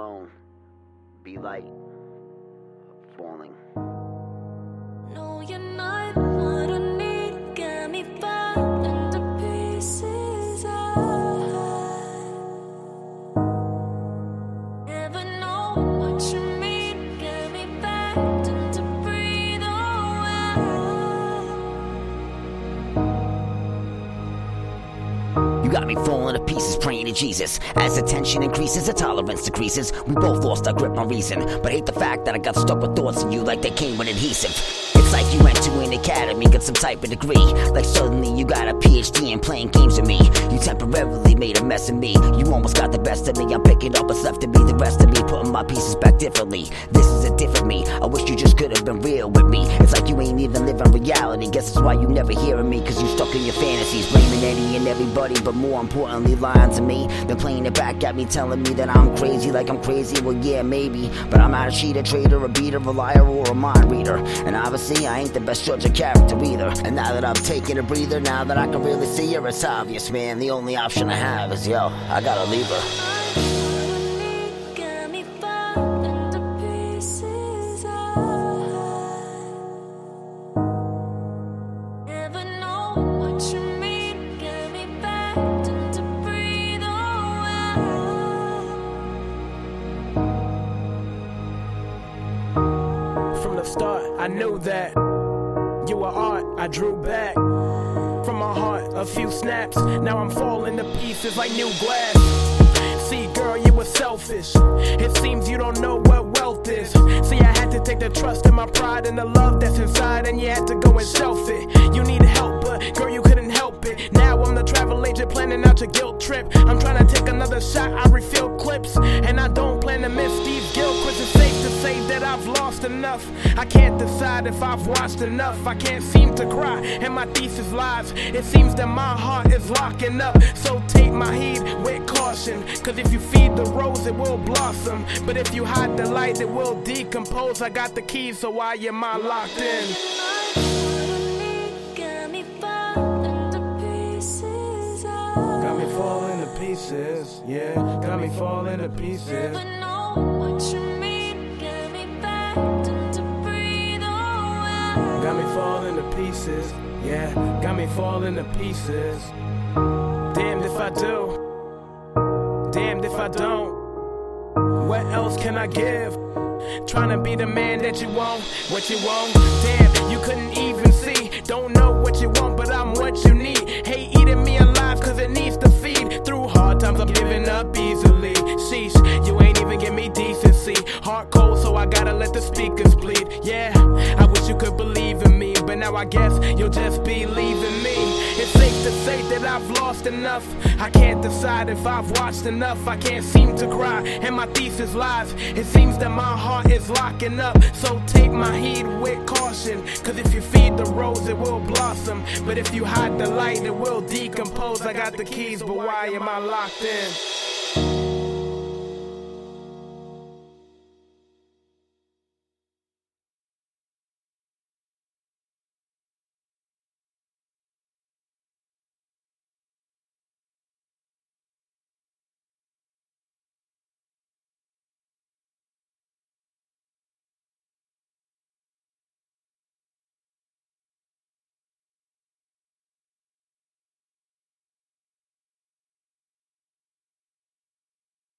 alone. Be light. Falling. No, you're not You got me falling to pieces, praying to Jesus. As the tension increases, the tolerance decreases. We both lost our grip on reason, but hate the fact that I got stuck with thoughts of you like they came with adhesive. It's like you went to an academy, got some type of degree. Like suddenly you got a PhD in playing games with me. You temporarily made a mess of me. You almost got the best of me. I'm picking up what's left to be the rest of me, putting my pieces back differently. This is a different me. I wish you just could have been real with me. Even living reality. Guess that's why you never hearing me, cause you stuck in your fantasies. Blaming any and everybody, but more importantly, lying to me. Then playing it back at me, telling me that I'm crazy, like I'm crazy. Well, yeah, maybe. But I'm not a cheater, traitor, a beater, a liar, or a mind reader. And obviously, I ain't the best judge of character either. And now that I've taken a breather, now that I can really see her, it's obvious, man. The only option I have is, yo, I gotta leave her. I knew that you were art. I drew back from my heart a few snaps. Now I'm falling to pieces like new glass. See, girl, you were selfish. It seems you don't know what wealth is. See, I had to take the trust and my pride and the love that's inside, and you had to go and shelf it. You needed help, but girl, you couldn't help it. Now I'm the travel agent planning out your guilt trip. I'm trying to take another shot, I refill clips, Enough. I can't decide if I've watched enough. I can't seem to cry, and my thesis lies. It seems that my heart is locking up. So take my heed with caution. Cause if you feed the rose, it will blossom. But if you hide the light, it will decompose. I got the keys, so why am I locked in? Falling to pieces, yeah. Got me falling to pieces. Never know what you mean. Falling to pieces, yeah. Got me falling to pieces. Damned if I do, damned if I don't. What else can I give? Trying to be the man that you want, what you want. Damn, you couldn't even guess you'll just be leaving me. It's safe to say that I've lost enough. I can't decide if I've watched enough. I can't seem to cry, and my thesis lies. It seems that my heart is locking up. So take my heed with caution. Cause if you feed the rose, it will blossom. But if you hide the light, it will decompose. I got the keys, but why am I locked in?